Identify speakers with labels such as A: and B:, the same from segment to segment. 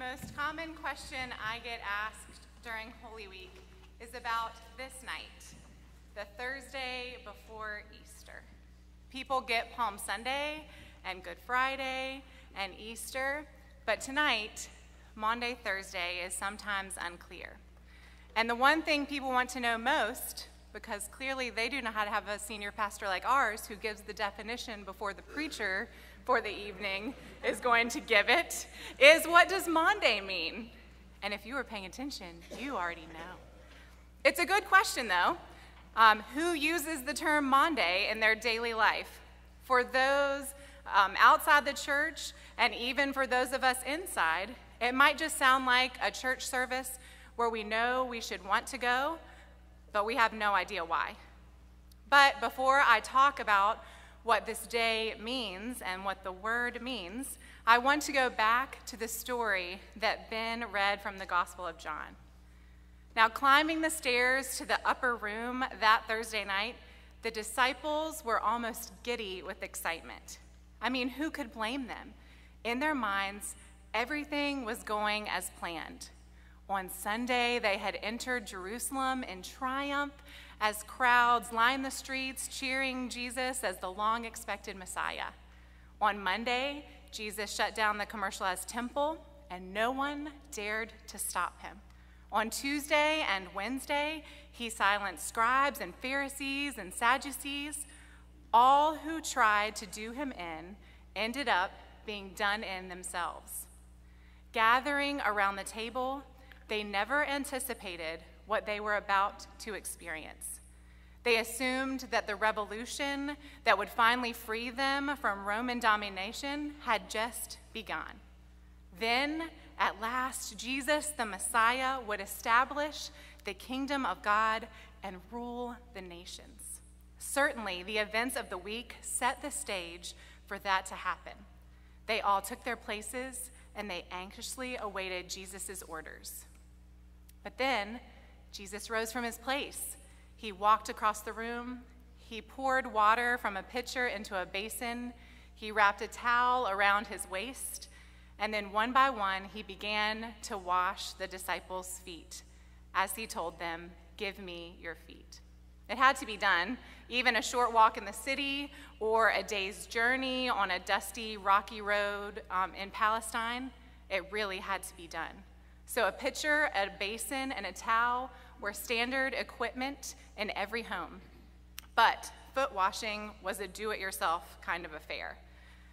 A: most common question I get asked during Holy Week is about this night, the Thursday before Easter. People get Palm Sunday and Good Friday and Easter, but tonight, Maundy, Thursday, is sometimes unclear. And the one thing people want to know most, because clearly they do not have a senior pastor like ours who gives the definition before the preacher for the evening is going to give it, is what does Maundy mean? And if you were paying attention, you already know. It's a good question, though. Um, who uses the term Maundy in their daily life? For those um, outside the church, and even for those of us inside, it might just sound like a church service where we know we should want to go, but we have no idea why. But before I talk about what this day means and what the word means, I want to go back to the story that Ben read from the Gospel of John. Now, climbing the stairs to the upper room that Thursday night, the disciples were almost giddy with excitement. I mean, who could blame them? In their minds, everything was going as planned. On Sunday, they had entered Jerusalem in triumph as crowds lined the streets cheering Jesus as the long expected Messiah. On Monday, Jesus shut down the commercialized temple, and no one dared to stop him. On Tuesday and Wednesday, he silenced scribes and Pharisees and Sadducees. All who tried to do him in ended up being done in themselves. Gathering around the table, they never anticipated what they were about to experience. They assumed that the revolution that would finally free them from Roman domination had just begun. Then, at last, Jesus, the Messiah, would establish the kingdom of God and rule the nations. Certainly, the events of the week set the stage for that to happen. They all took their places and they anxiously awaited Jesus' orders. But then, Jesus rose from his place. He walked across the room. He poured water from a pitcher into a basin. He wrapped a towel around his waist. And then, one by one, he began to wash the disciples' feet as he told them, Give me your feet. It had to be done. Even a short walk in the city or a day's journey on a dusty, rocky road um, in Palestine, it really had to be done. So, a pitcher, a basin, and a towel were standard equipment in every home. But foot washing was a do it yourself kind of affair.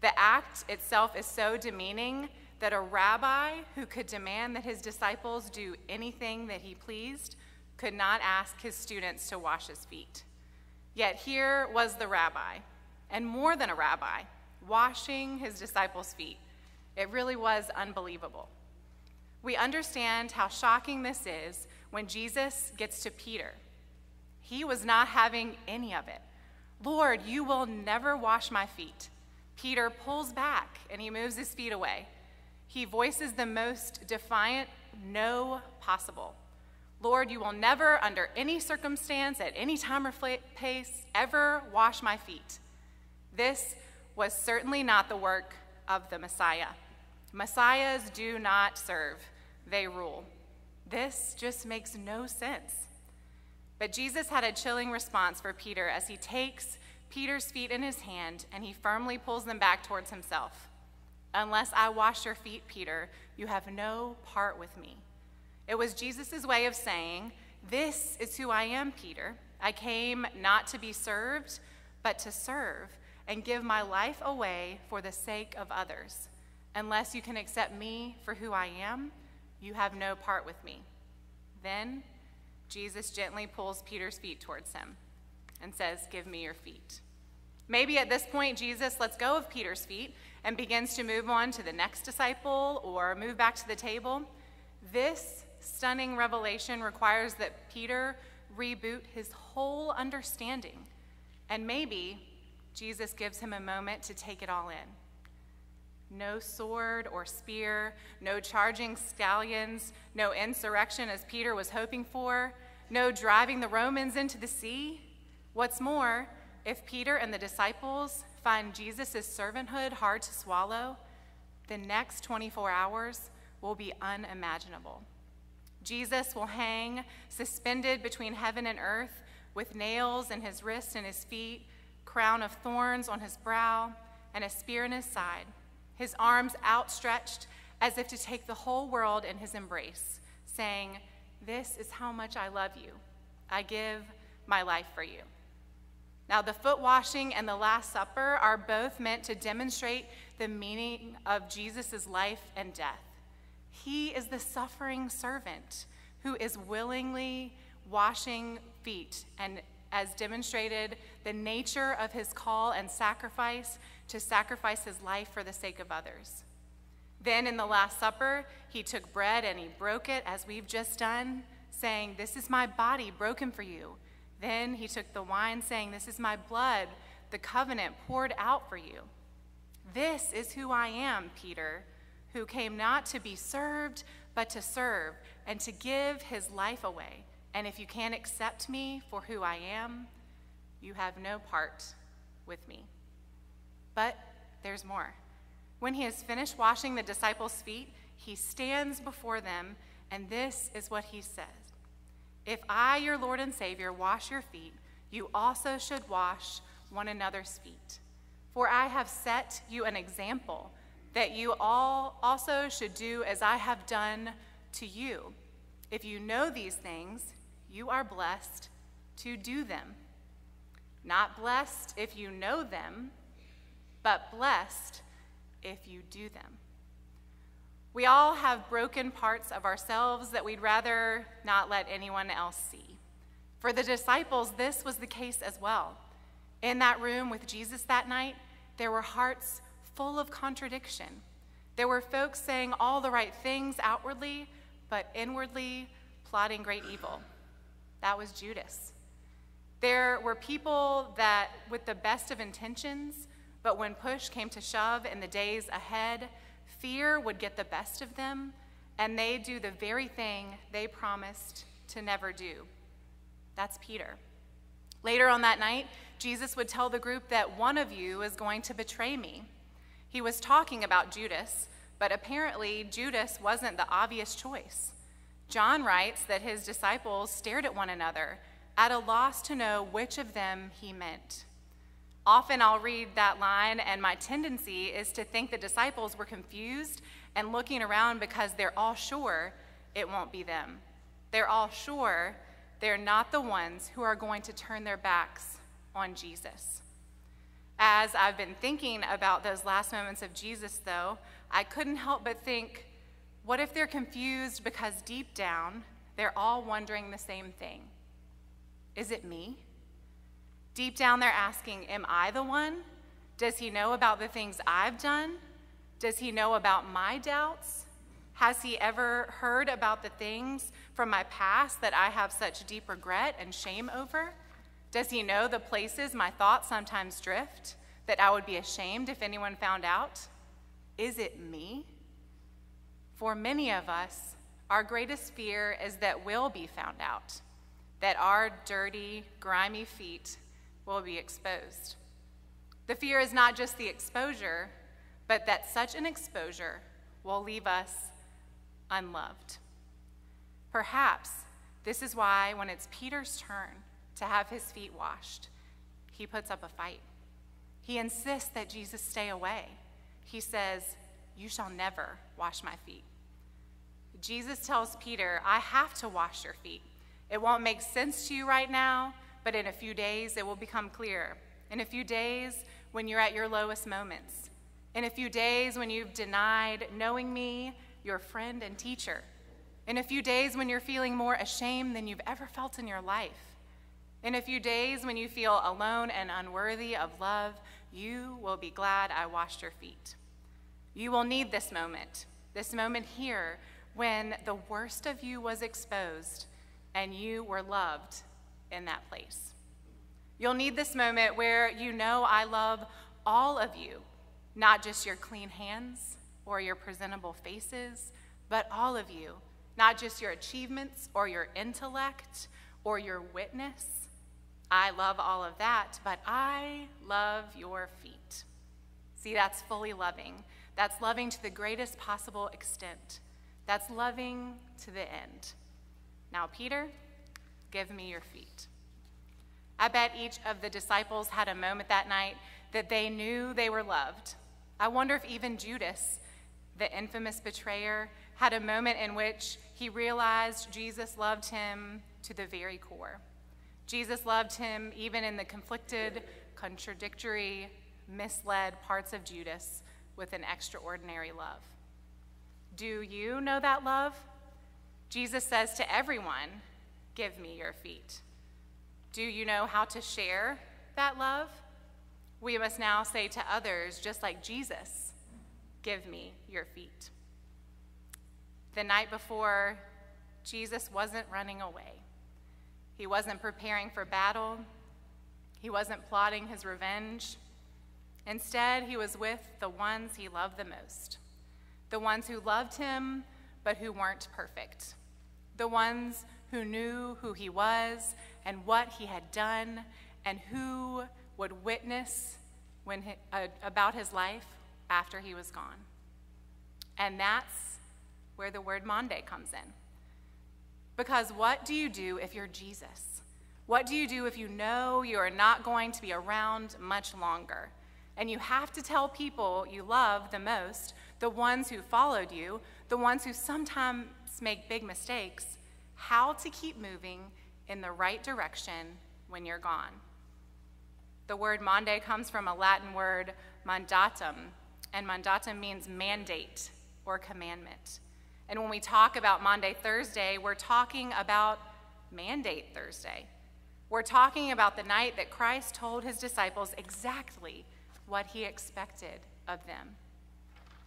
A: The act itself is so demeaning that a rabbi who could demand that his disciples do anything that he pleased could not ask his students to wash his feet. Yet here was the rabbi, and more than a rabbi, washing his disciples' feet. It really was unbelievable. We understand how shocking this is when Jesus gets to Peter. He was not having any of it. Lord, you will never wash my feet. Peter pulls back and he moves his feet away. He voices the most defiant no possible. Lord, you will never, under any circumstance, at any time or place, ever wash my feet. This was certainly not the work of the Messiah. Messiahs do not serve, they rule. This just makes no sense. But Jesus had a chilling response for Peter as he takes Peter's feet in his hand and he firmly pulls them back towards himself. Unless I wash your feet, Peter, you have no part with me. It was Jesus' way of saying, This is who I am, Peter. I came not to be served, but to serve and give my life away for the sake of others. Unless you can accept me for who I am, you have no part with me. Then Jesus gently pulls Peter's feet towards him and says, Give me your feet. Maybe at this point, Jesus lets go of Peter's feet and begins to move on to the next disciple or move back to the table. This stunning revelation requires that Peter reboot his whole understanding. And maybe Jesus gives him a moment to take it all in. No sword or spear, no charging stallions, no insurrection as Peter was hoping for, no driving the Romans into the sea. What's more, if Peter and the disciples find Jesus' servanthood hard to swallow, the next 24 hours will be unimaginable. Jesus will hang suspended between heaven and earth with nails in his wrists and his feet, crown of thorns on his brow, and a spear in his side, his arms outstretched as if to take the whole world in his embrace, saying, This is how much I love you. I give my life for you. Now, the foot washing and the Last Supper are both meant to demonstrate the meaning of Jesus' life and death. He is the suffering servant who is willingly washing feet and as demonstrated the nature of his call and sacrifice to sacrifice his life for the sake of others. Then in the Last Supper, he took bread and he broke it as we've just done, saying, This is my body broken for you. Then he took the wine, saying, This is my blood, the covenant poured out for you. This is who I am, Peter, who came not to be served, but to serve, and to give his life away. And if you can't accept me for who I am, you have no part with me. But there's more. When he has finished washing the disciples' feet, he stands before them, and this is what he says If I, your Lord and Savior, wash your feet, you also should wash one another's feet. For I have set you an example that you all also should do as I have done to you. If you know these things, you are blessed to do them. Not blessed if you know them, but blessed if you do them. We all have broken parts of ourselves that we'd rather not let anyone else see. For the disciples, this was the case as well. In that room with Jesus that night, there were hearts full of contradiction. There were folks saying all the right things outwardly, but inwardly plotting great evil. That was Judas. There were people that, with the best of intentions, but when push came to shove in the days ahead, fear would get the best of them, and they do the very thing they promised to never do. That's Peter. Later on that night, Jesus would tell the group that one of you is going to betray me. He was talking about Judas, but apparently Judas wasn't the obvious choice. John writes that his disciples stared at one another, at a loss to know which of them he meant. Often I'll read that line, and my tendency is to think the disciples were confused and looking around because they're all sure it won't be them. They're all sure they're not the ones who are going to turn their backs on Jesus. As I've been thinking about those last moments of Jesus, though, I couldn't help but think what if they're confused because deep down they're all wondering the same thing? Is it me? Deep down, they're asking, Am I the one? Does he know about the things I've done? Does he know about my doubts? Has he ever heard about the things from my past that I have such deep regret and shame over? Does he know the places my thoughts sometimes drift that I would be ashamed if anyone found out? Is it me? For many of us, our greatest fear is that we'll be found out, that our dirty, grimy feet will be exposed. The fear is not just the exposure, but that such an exposure will leave us unloved. Perhaps this is why, when it's Peter's turn to have his feet washed, he puts up a fight. He insists that Jesus stay away. He says, You shall never wash my feet. Jesus tells Peter, I have to wash your feet. It won't make sense to you right now, but in a few days, it will become clear. In a few days, when you're at your lowest moments. In a few days, when you've denied knowing me, your friend and teacher. In a few days, when you're feeling more ashamed than you've ever felt in your life. In a few days, when you feel alone and unworthy of love, you will be glad I washed your feet. You will need this moment, this moment here, when the worst of you was exposed and you were loved in that place. You'll need this moment where you know I love all of you, not just your clean hands or your presentable faces, but all of you, not just your achievements or your intellect or your witness. I love all of that, but I love your feet. See, that's fully loving. That's loving to the greatest possible extent. that's loving to the end. Now, Peter, give me your feet. I bet each of the disciples had a moment that night that they knew they were loved. I wonder if even Judas, the infamous betrayer, had a moment in which he realized Jesus loved him to the very core. Jesus loved him even in the conflicted, contradictory, misled parts of Judas with an extraordinary love. Do you know that love? Jesus says to everyone, Give me your feet. Do you know how to share that love? We must now say to others, just like Jesus, Give me your feet. The night before, Jesus wasn't running away. He wasn't preparing for battle. He wasn't plotting his revenge. Instead, he was with the ones he loved the most the ones who loved him but who weren't perfect, the ones who knew who he was and what he had done and who would witness when he, uh, about his life after he was gone. And that's where the word Maundy comes in. Because what do you do if you're Jesus? What do you do if you know you are not going to be around much longer? And you have to tell people you love the most, the ones who followed you, the ones who sometimes make big mistakes, how to keep moving in the right direction when you're gone. The word Maundy comes from a Latin word mandatum, and mandatum means mandate or commandment. And when we talk about Maundy Thursday, we're talking about Mandate Thursday. We're talking about the night that Christ told his disciples exactly what he expected of them.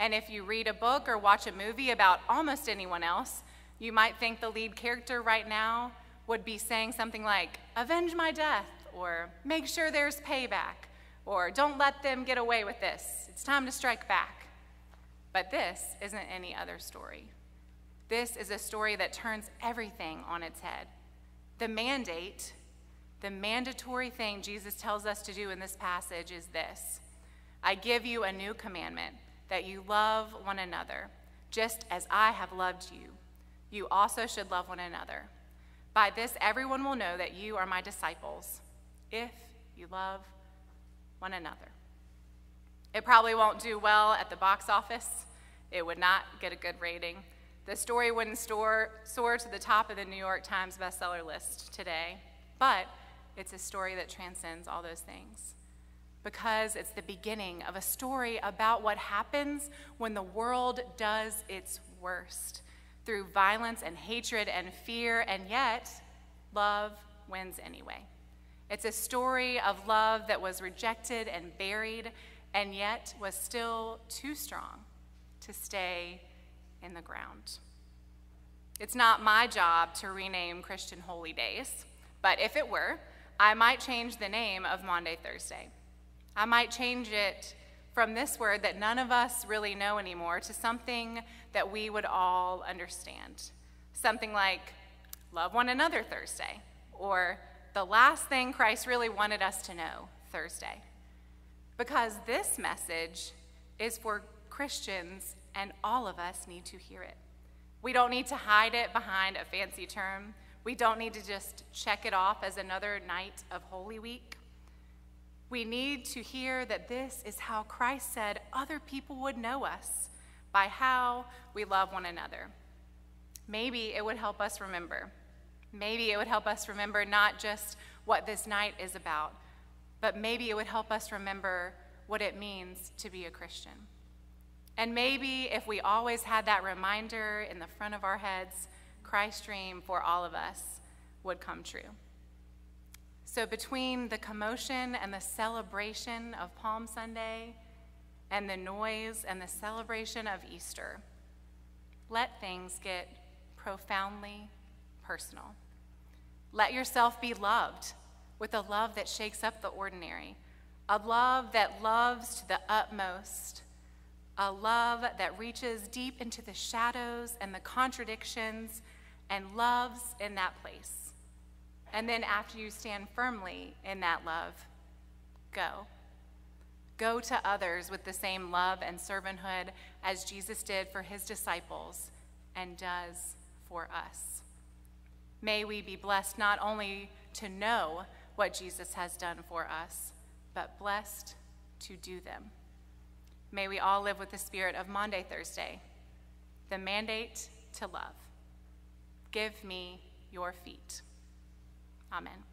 A: And if you read a book or watch a movie about almost anyone else, you might think the lead character right now would be saying something like, Avenge my death, or Make sure there's payback, or Don't let them get away with this. It's time to strike back. But this isn't any other story. This is a story that turns everything on its head. The mandate, the mandatory thing Jesus tells us to do in this passage is this I give you a new commandment that you love one another, just as I have loved you. You also should love one another. By this, everyone will know that you are my disciples, if you love one another. It probably won't do well at the box office. It would not get a good rating. The story wouldn't soar, soar to the top of the New York Times bestseller list today, but it's a story that transcends all those things because it's the beginning of a story about what happens when the world does its worst through violence and hatred and fear, and yet love wins anyway. It's a story of love that was rejected and buried, and yet was still too strong to stay in the ground. It's not my job to rename Christian holy days, but if it were, I might change the name of Maundy Thursday. I might change it from this word that none of us really know anymore to something that we would all understand. Something like, love one another Thursday, or the last thing Christ really wanted us to know Thursday. Because this message is for Christians and all of us need to hear it. We don't need to hide it behind a fancy term. We don't need to just check it off as another night of Holy Week. We need to hear that this is how Christ said other people would know us by how we love one another. Maybe it would help us remember. Maybe it would help us remember not just what this night is about, but maybe it would help us remember what it means to be a Christian. And maybe if we always had that reminder in the front of our heads, Christ's dream for all of us would come true. So, between the commotion and the celebration of Palm Sunday and the noise and the celebration of Easter, let things get profoundly personal. Let yourself be loved with a love that shakes up the ordinary, a love that loves to the utmost a love that reaches deep into the shadows and the contradictions and loves in that place. And then, after you stand firmly in that love, go. Go to others with the same love and servanthood as Jesus did for his disciples, and does for us. May we be blessed not only to know what Jesus has done for us, but blessed to do them. May we all live with the spirit of Maundy Thursday, the mandate to love. Give me your feet. Amen.